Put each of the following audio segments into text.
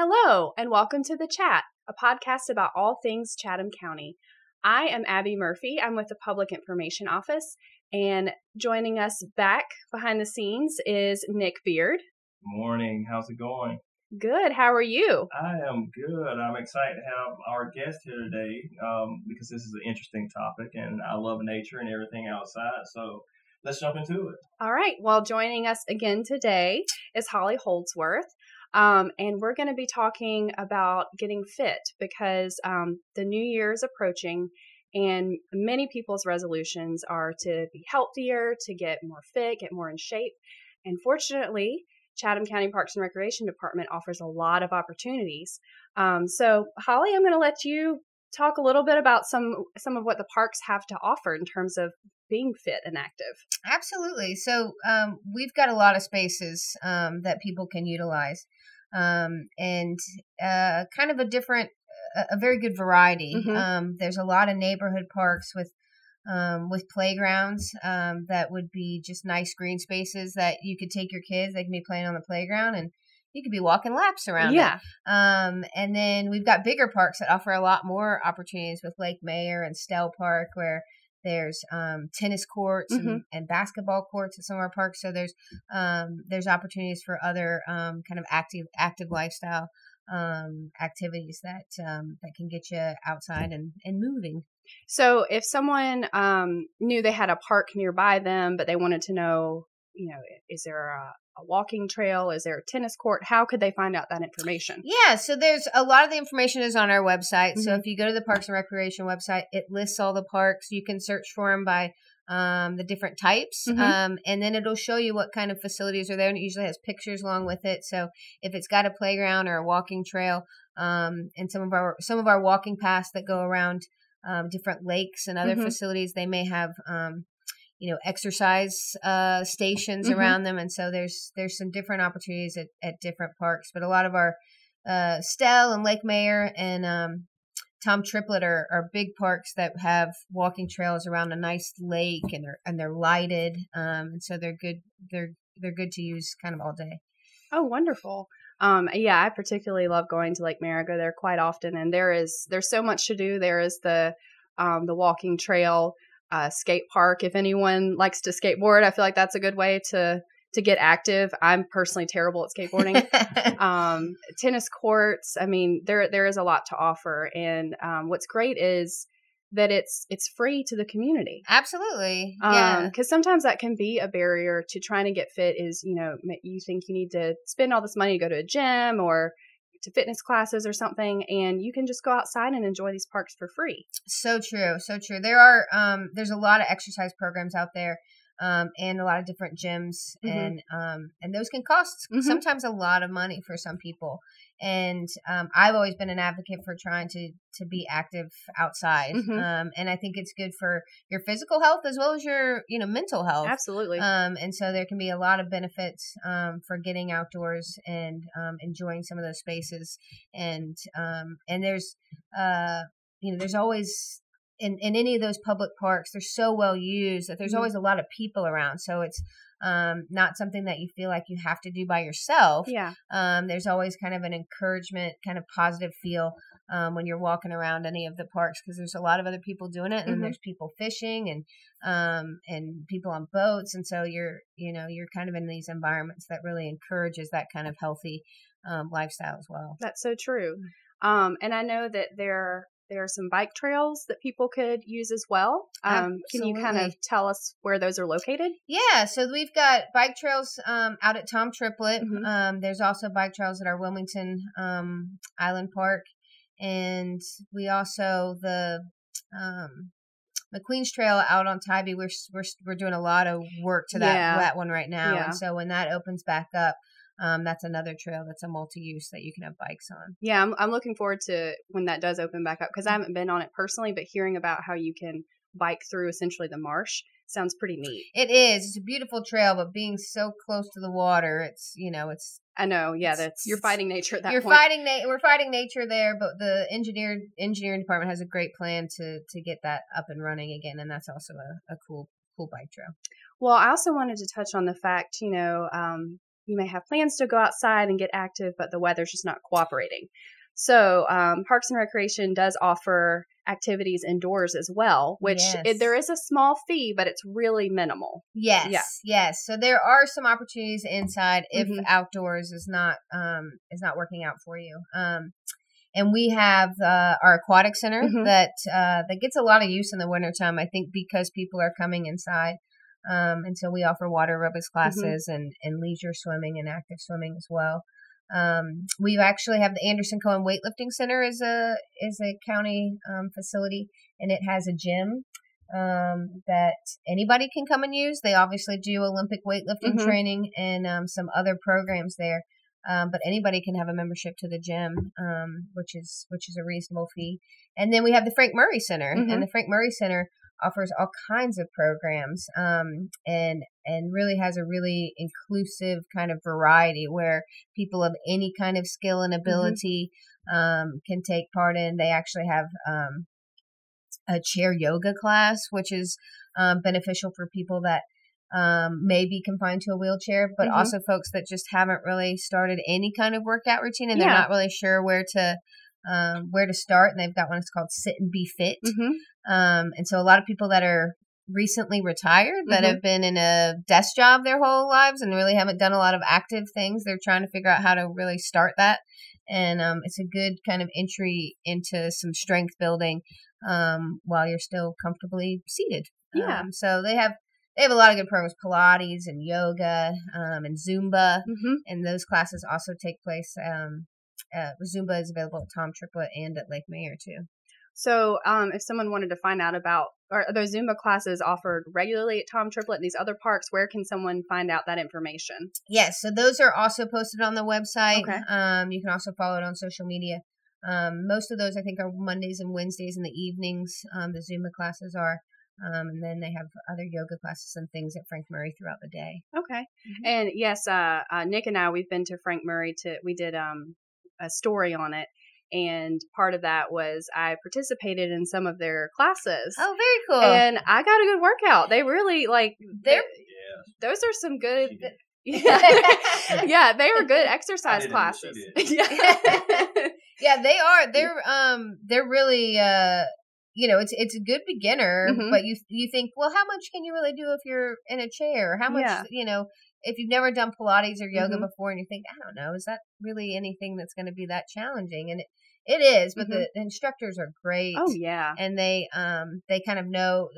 Hello, and welcome to The Chat, a podcast about all things Chatham County. I am Abby Murphy. I'm with the Public Information Office, and joining us back behind the scenes is Nick Beard. Morning. How's it going? Good. How are you? I am good. I'm excited to have our guest here today um, because this is an interesting topic, and I love nature and everything outside. So let's jump into it. All right. Well, joining us again today is Holly Holdsworth. Um, and we're going to be talking about getting fit because um, the new year is approaching, and many people's resolutions are to be healthier, to get more fit, get more in shape. And fortunately, Chatham County Parks and Recreation Department offers a lot of opportunities. Um, so, Holly, I'm going to let you talk a little bit about some some of what the parks have to offer in terms of being fit and active. Absolutely. So um, we've got a lot of spaces um, that people can utilize, um, and uh, kind of a different, a, a very good variety. Mhm. Um, there's a lot of neighborhood parks with. Um, with playgrounds um, that would be just nice green spaces that you could take your kids. They can be playing on the playground, and you could be walking laps around. it. yeah. Um, and then we've got bigger parks that offer a lot more opportunities with Lake Mayer and Stell Park, where there's um, tennis courts Mm-hmm. and, and basketball courts at some of our parks. So there's um, there's opportunities for other um, kind of active active lifestyle um, activities that um, that can get you outside and, and moving. So if someone um, knew they had a park nearby them, but they wanted to know, you know, is there a, a walking trail? Is there a tennis court? How could they find out that information? Yeah, so there's a lot of the information is on our website. So Mhm. if you go to the Parks and Recreation website, it lists all the parks. You can search for them by um, the different types, Mhm. um, and then it'll show you what kind of facilities are there. And it usually has pictures along with it. So if it's got a playground or a walking trail, um, and some of our some of our walking paths that go around um, different lakes and other Mhm. facilities, they may have. You know, exercise uh, stations Mhm. around them, and so there's there's some different opportunities at, at different parks. But a lot of our uh, Stell and Lake Mayer and um, Tom Triplett are, are big parks that have walking trails around a nice lake and they're and they're lighted, um, and so they're good. They're they're good to use kind of all day. Oh, wonderful. Um, yeah, I particularly love going to Lake Mayer. I go there quite often, and there is there's so much to do. There is the um, the walking trail, uh, skate park. If anyone likes to skateboard, I feel like that's a good way to to get active. I'm personally terrible at skateboarding. um, tennis courts. I mean, there there is a lot to offer, and um, what's great is that it's it's free to the community. Absolutely, yeah. Because sometimes that can be a barrier to trying to get fit. Is you know you think you need to spend all this money to go to a gym or to fitness classes or something, and you can just go outside and enjoy these parks for free. So true, so true. There are um, there's a lot of exercise programs out there, um, and a lot of different gyms, Mhm. and um, and those can cost Mhm. sometimes a lot of money for some people. And um, I've always been an advocate for trying to to be active outside, Mhm. um, and I think it's good for your physical health as well as your you know mental health. Absolutely. Um, and so there can be a lot of benefits um, for getting outdoors and um, enjoying some of those spaces. And um, and there's uh, you know there's always in, in any of those public parks they're so well used that there's Mhm. always a lot of people around. So it's um, not something that you feel like you have to do by yourself. yeah. Um, there's always kind of an encouragement, kind of positive feel um, when you're walking around any of the parks because there's a lot of other people doing it, and Mhm. there's people fishing and um, and people on boats, and so you're you know you're kind of in these environments that really encourages that kind of healthy um, lifestyle as well. That's so true. Um, and I know that there there are some bike trails that people could use as well. Um, can you kind of tell us where those are located? Yeah, so we've got bike trails um, out at Tom Triplett. Mhm. Um, there's also bike trails at our Wilmington um, Island Park, and we also the um, McQueen's Trail out on Tybee. We're we're we're doing a lot of work to that Yeah. that one right now, Yeah. and so when that opens back up, um, that's another trail that's a multi-use that you can have bikes on. Yeah, I'm, I'm looking forward to when that does open back up because I haven't been on it personally, but hearing about how you can bike through essentially the marsh sounds pretty neat. It is. It's a beautiful trail, but being so close to the water, it's you know it's I know, yeah, that's you're fighting nature at that you're point. fighting na- we're fighting nature there but the engineer engineering department has a great plan to to get that up and running again and that's also a, a cool cool bike trail Well, I also wanted to touch on the fact, you know, um, you may have plans to go outside and get active, but the weather's just not cooperating. So, um, Parks and Recreation does offer activities indoors as well, which Yes. it, there is a small fee, but it's really minimal. Yes, Yeah. yes. So there are some opportunities inside if Mhm. outdoors is not um is not working out for you. Um and we have uh, our aquatic center Mhm. that uh, that gets a lot of use in the wintertime, I think because people are coming inside. Um, and so we offer water aerobics classes and, and leisure swimming and active swimming as well. Um, we actually have the Anderson Cohen Weightlifting Center is a is a county um, facility, and it has a gym um, that anybody can come and use. They obviously do Olympic weightlifting Mhm. training and um, some other programs there, um, but anybody can have a membership to the gym, um, which is which is a reasonable fee. And then we have the Frank Murray Center, Mhm. and the Frank Murray Center offers all kinds of programs um, and and really has a really inclusive kind of variety where people of any kind of skill and ability um, can take part in. They actually have um, a chair yoga class, which is um, beneficial for people that um, may be confined to a wheelchair, but Mhm. also folks that just haven't really started any kind of workout routine and they're not really sure where to um, where to start. And they've got one that's called Sit and Be Fit. Mm-hmm. Um, and so a lot of people that are recently retired that Mhm. have been in a desk job their whole lives and really haven't done a lot of active things, they're trying to figure out how to really start that. And um, it's a good kind of entry into some strength building um, while you're still comfortably seated. Yeah. Um, so they have they have a lot of good programs, Pilates and yoga um, and Zumba, Mm-hmm. and those classes also take place. Um, uh, Zumba is available at Tom Triplett and at Lake Mayer too. So, um, if someone wanted to find out about are those Zumba classes offered regularly at Tom Triplett and these other parks, where can someone find out that information? Yes, so those are also posted on the website. Okay. Um, you can also follow it on social media. Um, most of those, I think, are Mondays and Wednesdays in the evenings. Um, the Zumba classes are, um, and then they have other yoga classes and things at Frank Murray throughout the day. Okay. Mhm. And yes, uh, uh, Nick and I, we've been to Frank Murray to, we did um, a story on it. And part of that was I participated in some of their classes. Oh, very cool. And I got a good workout. They really like, They're- Yeah. those are some good, yeah, yeah, they were good exercise classes. yeah. yeah, they are. They're um, they're really uh, you know, it's it's a good beginner, Mhm. but you you think, well, how much can you really do if you're in a chair? How much, Yeah. you know, if you've never done Pilates or yoga Mhm. before, and you think, I don't know, is that really anything that's going to be that challenging? And it, it is, but the instructors are great. oh yeah. And they um they kind of know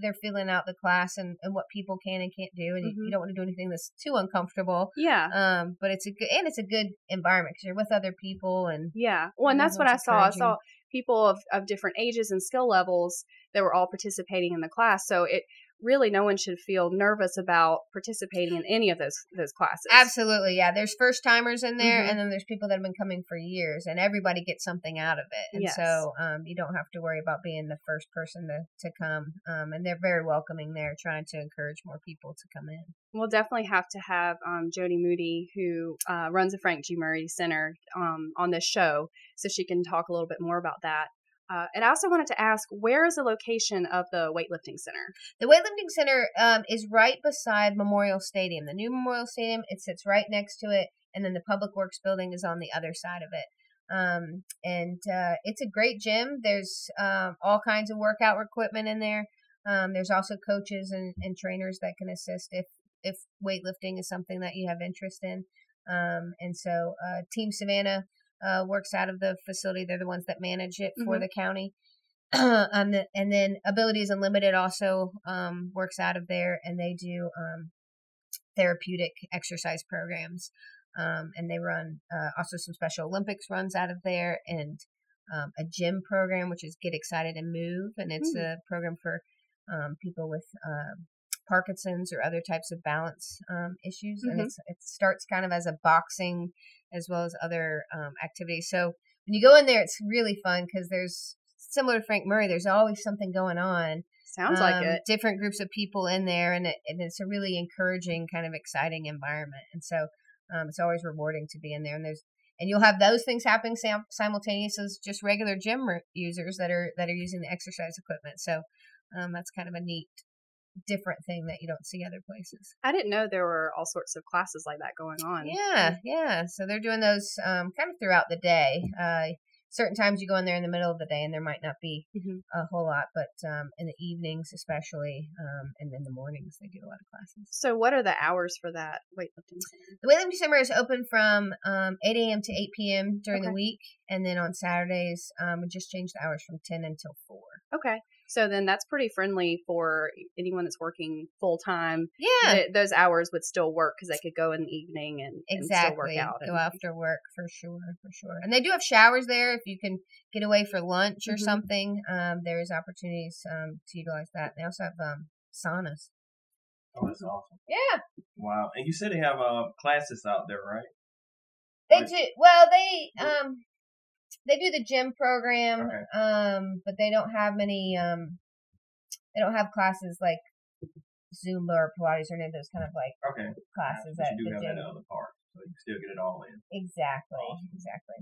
they're filling out the class and, and what people can and can't do, and you, Mhm. you don't want to do anything that's too uncomfortable. Yeah. Um, but it's a good and it's a good environment because you're with other people and Yeah. Well, and that's what I saw. I saw people of, of different ages and skill levels that were all participating in the class. So it really no one should feel nervous about participating in any of those those classes. Absolutely, yeah. There's first timers in there, Mhm. and then there's people that have been coming for years, and everybody gets something out of it. And Yes. so um, you don't have to worry about being the first person to, to come. Um, and they're very welcoming there, trying to encourage more people to come in. We'll definitely have to have um, Jody Moody, who uh, runs the Frank G. Murray Center, um, on this show, so she can talk a little bit more about that. Uh, and I also wanted to ask, where is the location of the weightlifting center? The weightlifting center um, is right beside Memorial Stadium, the new Memorial Stadium. It sits right next to it, and then the Public Works building is on the other side of it. Um, and uh, it's a great gym. There's um, all kinds of workout equipment in there. Um, there's also coaches and, and trainers that can assist if if weightlifting is something that you have interest in. Um, and so uh, Team Savannah uh, works out of the facility. They're the ones that manage it for Mhm. the county. um, the, and then Abilities Unlimited also um, works out of there, and they do um, therapeutic exercise programs. Um, and they run uh, also some Special Olympics runs out of there, and um, a gym program which is Get Excited and Move, and it's Mm. a program for um, people with um, Parkinson's or other types of balance um, issues, and Mhm. it's it starts kind of as a boxing as well as other um, activities. So when you go in there, it's really fun because there's similar to Frank Murray. There's always something going on. Sounds like Um, it. Different groups of people in there, and, it, and it's a really encouraging, kind of exciting environment. And so um, it's always rewarding to be in there. And there's and you'll have those things happening sim- simultaneously as just regular gym users that are that are using the exercise equipment. So um, that's kind of a neat different thing that you don't see other places. I didn't know there were all sorts of classes like that going on. Yeah, yeah. So they're doing those um, kind of throughout the day. Uh, certain times you go in there in the middle of the day and there might not be Mhm. a whole lot, but um, in the evenings especially, um, and in the mornings they do a lot of classes. So, what are the hours for that weightlifting center? The Weightlifting Center is open from um, 8 a.m. to 8 p.m. during the week, and then on Saturdays um, we just change the hours from 10 until 4. Okay. So then that's pretty friendly for anyone that's working full time. Yeah, Th- those hours would still work because they could go in the evening and, and still work exactly. out. Go and- after work for sure, for sure. And they do have showers there if you can get away for lunch or Mhm. something. Um, there is opportunities um, to utilize that. They also have um, saunas. Oh, that's awesome. Yeah, Wow. And you said they have uh, classes out there, right? they do. Well, they um, they do the gym program, Okay. um, but they don't have many. Um, they don't have classes like Zumba or Pilates or any of those kind of like Okay. classes But at you do the have gym. that other part, so you can still get it all in. Exactly, Awesome. exactly.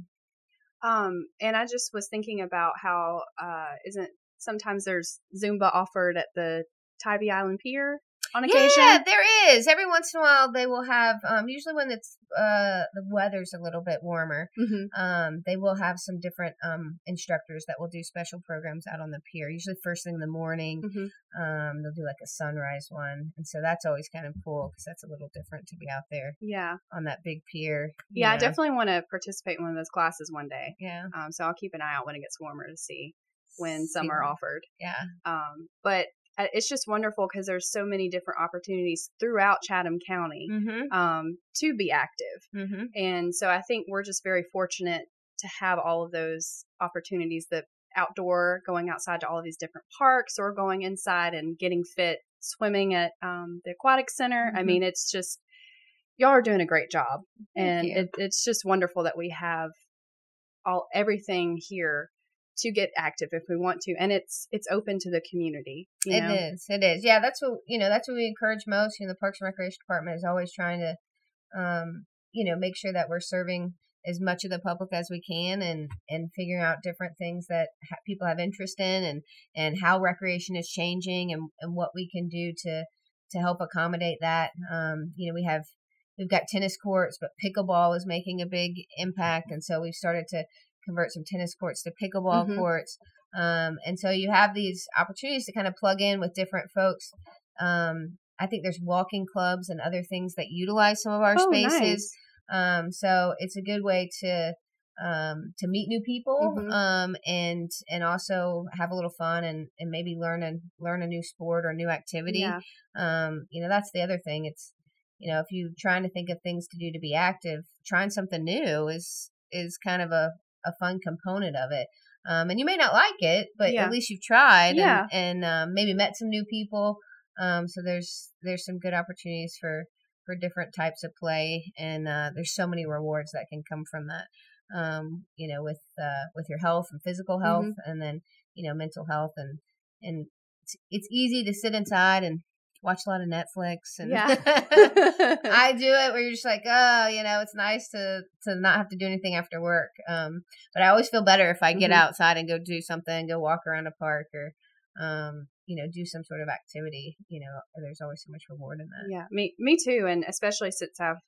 Um, and I just was thinking about how uh, isn't sometimes there's Zumba offered at the Tybee Island Pier on occasion. Yeah, there is. Every once in a while, they will have. Um, usually, when it's uh the weather's a little bit warmer, hmm um, they will have some different um instructors that will do special programs out on the pier. Usually, first thing in the morning. hmm Um, they'll do like a sunrise one, and so that's always kind of cool because that's a little different to be out there Yeah, on that big pier. yeah. I definitely want to participate in one of those classes one day. Yeah, Um, so I'll keep an eye out when it gets warmer to see when some are offered. Yeah, Um, but it's just wonderful because there's so many different opportunities throughout Chatham County mm-hmm, um, to be active. mm-hmm. And so I think we're just very fortunate to have all of those opportunities the outdoor, going outside to all of these different parks or going inside and getting fit, swimming at um, the aquatic center. I Mhm. mean, it's just, y'all are doing a great job. Thank and it, it's just wonderful that we have all everything here to get active if we want to and it's it's open to the community you It know is. It is. Yeah, that's what you know. That's what we encourage most. You know, the Parks and Recreation Department is always trying to, um, you know, make sure that we're serving as much of the public as we can, and and figuring out different things that ha- people have interest in, and and how recreation is changing, and and what we can do to to help accommodate that. Um, you know, we have we've got tennis courts, but pickleball is making a big impact, and so we've started to convert some tennis courts to pickleball Mhm. courts. Um, and so you have these opportunities to kind of plug in with different folks. Um, I think there's walking clubs and other things that utilize some of our Oh, spaces. nice. Um, so it's a good way to um, to meet new people Mhm. um, and and also have a little fun and, and maybe learn a learn a new sport or new activity. yeah Um, you know, that's the other thing. It's you know, if you're trying to think of things to do to be active, trying something new is is kind of a, a fun component of it. Um, and you may not like it, but Yeah. at least you've tried Yeah. and, and um, maybe met some new people. Um, so there's there's some good opportunities for for different types of play, and uh, there's so many rewards that can come from that. Um, you know, with uh, with your health and physical health, Mm-hmm. and then you know mental health, and and it's, it's easy to sit inside and watch a lot of Netflix and yeah I do it where you're just like, oh, you know, it's nice to to not have to do anything after work. Um, but I always feel better if I get Mhm. outside and go do something, go walk around a park, or um, you know, do some sort of activity. You know, there's always so much reward in that. Yeah, me me too, and especially since I've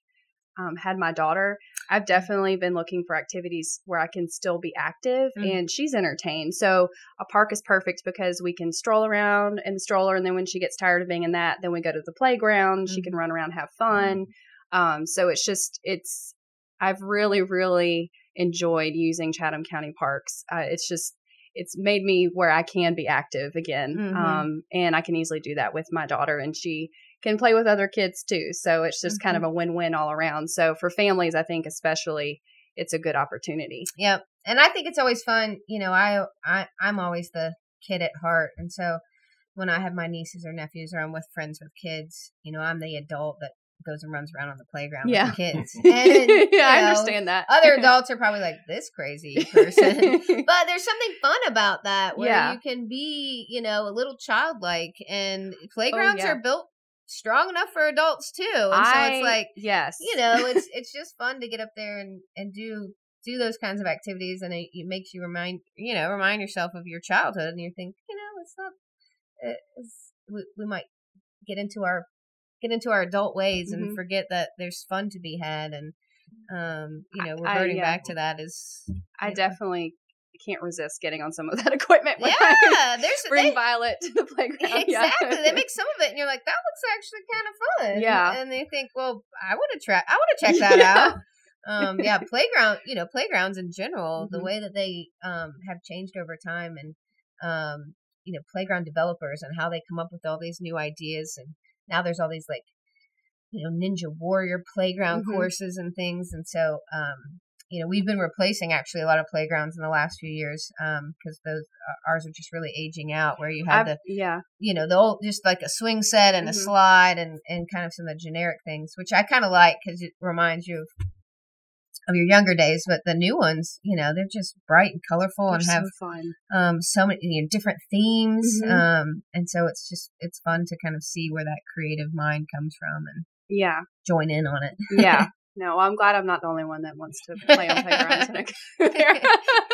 um, had my daughter, I've definitely been looking for activities where I can still be active Mhm. and she's entertained. So a park is perfect because we can stroll around in the stroller, and then when she gets tired of being in that, then we go to the playground. She can run around, have fun. Um, so it's just it's I've really really enjoyed using Chatham County parks. Uh, it's just it's made me where I can be active again, Mhm. um, and I can easily do that with my daughter, and she can play with other kids too. So it's just kind of mm-hmm. a win-win all around. So for families, I think especially it's a good opportunity. Yep. And I think it's always fun. You know, I I I'm always the kid at heart, and so when I have my nieces or nephews, or I'm with friends with kids, you know, I'm the adult that goes and runs around on the playground Yeah. with the kids. And, you yeah, I understand that. Other adults are probably like this crazy person. but there's something fun about that where Yeah. you can be, you know, a little childlike and oh, playgrounds Oh, yeah. are built strong enough for adults too. And so I- it's like, yes, you know, it's it's just fun to get up there and and do do those kinds of activities and it, it makes you remind, you know, remind yourself of your childhood and you think, you know, it's not it's, we, we might get into our get into our adult ways and Mhm. forget that there's fun to be had and um you know I- reverting yeah. back to that is I Yeah. definitely can't resist getting on some of that equipment. yeah there's bring they, Violet to the playground. yeah. exactly they make some of it and you're like that looks actually kind of fun Yeah. and they think well i want to try i want to check that Yeah. out um yeah playground you know playgrounds in general the Mhm. way that they um have changed over time and um you know playground developers and how they come up with all these new ideas and now there's all these like you know ninja warrior playground Mhm. courses and things and so um you know we've been replacing actually a lot of playgrounds in the last few years um because those uh, ours are just really aging out where you have I've- the yeah. you know the old just like a swing set and a Mhm. slide and and kind of some of the generic things which i kind of like because it reminds you of of your younger days but the new ones you know they're just bright and colorful and They're have so fun. um so many you know, different themes Mhm. um and so it's just it's fun to kind of see where that creative mind comes from and Yeah. join in on it Yeah. No, I'm glad I'm not the only one that wants to play on playgrounds and go there.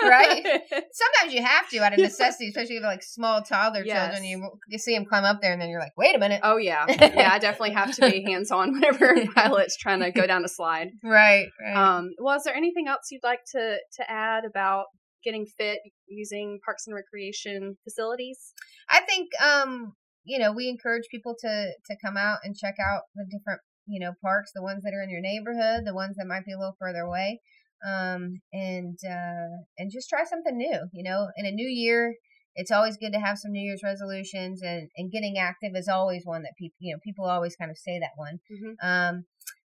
Right? sometimes you have to out of necessity especially if you have like small toddler children you, you see them climb up there and then you're like wait a minute Oh yeah, yeah. I definitely have to be hands on whenever Violet's trying to go down a slide. right right Um, well, is there anything else you'd like to to add about getting fit using parks and recreation facilities? I think um you know we encourage people to to come out and check out the different you know parks, the ones that are in your neighborhood, the ones that might be a little further away, um and uh and just try something new. You know, in a new year, it's always good to have some New Year's resolutions, and and getting active is always one that people you know people always kind of say that one. Mhm. Um,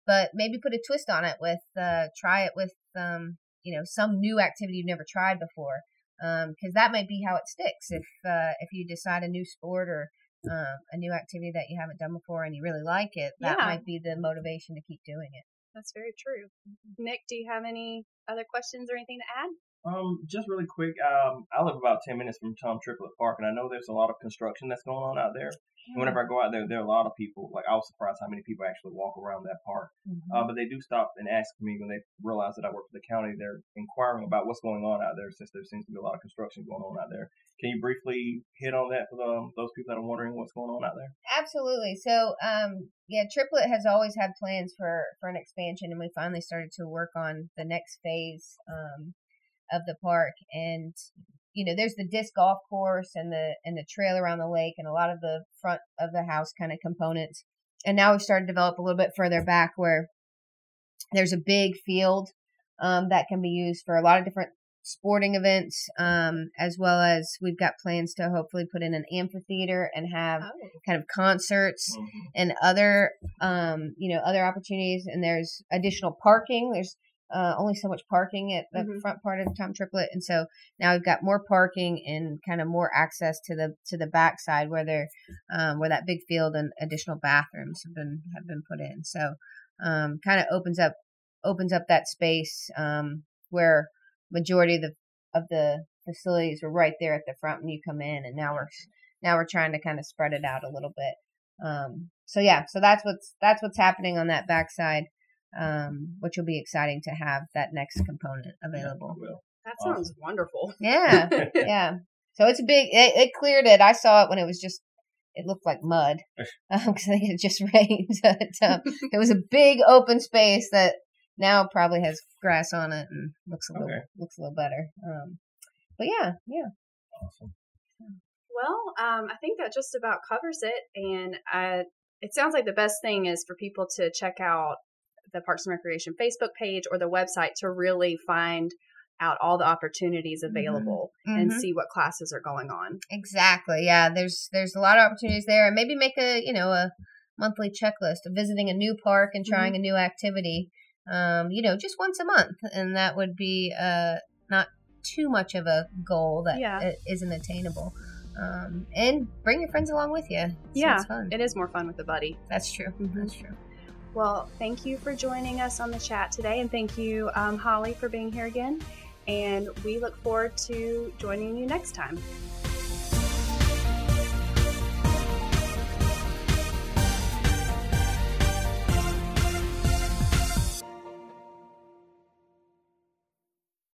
but maybe put a twist on it with uh try it with um you know some new activity you've never tried before because that might be how it sticks. If uh, if you decide a new sport or um, a new activity that you haven't done before and you really like it, that Yeah. might be the motivation to keep doing it. That's very true. Nick, do you have any other questions or anything to add? Um, just really quick, um, I live about ten minutes from Tom Triplett Park, and I know there's a lot of construction that's going on out there. And whenever I go out there, there are a lot of people. Like I was surprised how many people actually walk around that park. Mhm. Uh, but they do stop and ask me when they realize that I work for the county. They're inquiring about what's going on out there since there seems to be a lot of construction going on out there. Can you briefly hit on that for the, those people that are wondering what's going on out there? Absolutely. So, um, yeah, Triplett has always had plans for for an expansion, and we finally started to work on the next phase um, of the park. And you know, there's the disc golf course and the and the trail around the lake, and a lot of the front of the house kind of components. And now we've started to develop a little bit further back where there's a big field um, that can be used for a lot of different sporting events, um, as well as we've got plans to hopefully put in an amphitheater and have kind of concerts and other um you know other opportunities and there's additional parking there's uh, only so much parking at the Mhm. front part of the Tom Triplett, and so now we've got more parking and kind of more access to the to the backside where there, um, where that big field and additional bathrooms have been have been put in. So, um, kind of opens up opens up that space um, where majority of the of the facilities were right there at the front when you come in, and now we're now we're trying to kind of spread it out a little bit. Um, so yeah, so that's what's that's what's happening on that backside, um, which will be exciting to have that next component available. Well, That Awesome. sounds wonderful. Yeah, yeah. So it's a big. It, it cleared it. I saw it when it was just. It looked like mud because it just rained. But, um, it was a big open space that now probably has grass on it and looks a little Okay. looks a little better. Um, but yeah, yeah. awesome. Well, um, I think that just about covers it. And uh, it sounds like the best thing is for people to check out the Parks and Recreation Facebook page or the website to really find out all the opportunities available and Mhm. see what classes are going on. Exactly. Yeah, there's there's a lot of opportunities there, and maybe make a you know a monthly checklist of visiting a new park and trying a new activity. Um, you know, just once a month, and that would be uh not too much of a goal that yeah. isn't attainable. Um, and bring your friends along with you. So Yeah, it's fun. It is more fun with a buddy. That's true. Mhm. That's true. Well, thank you for joining us on the chat today, and thank you, um, Holly, for being here again. And we look forward to joining you next time.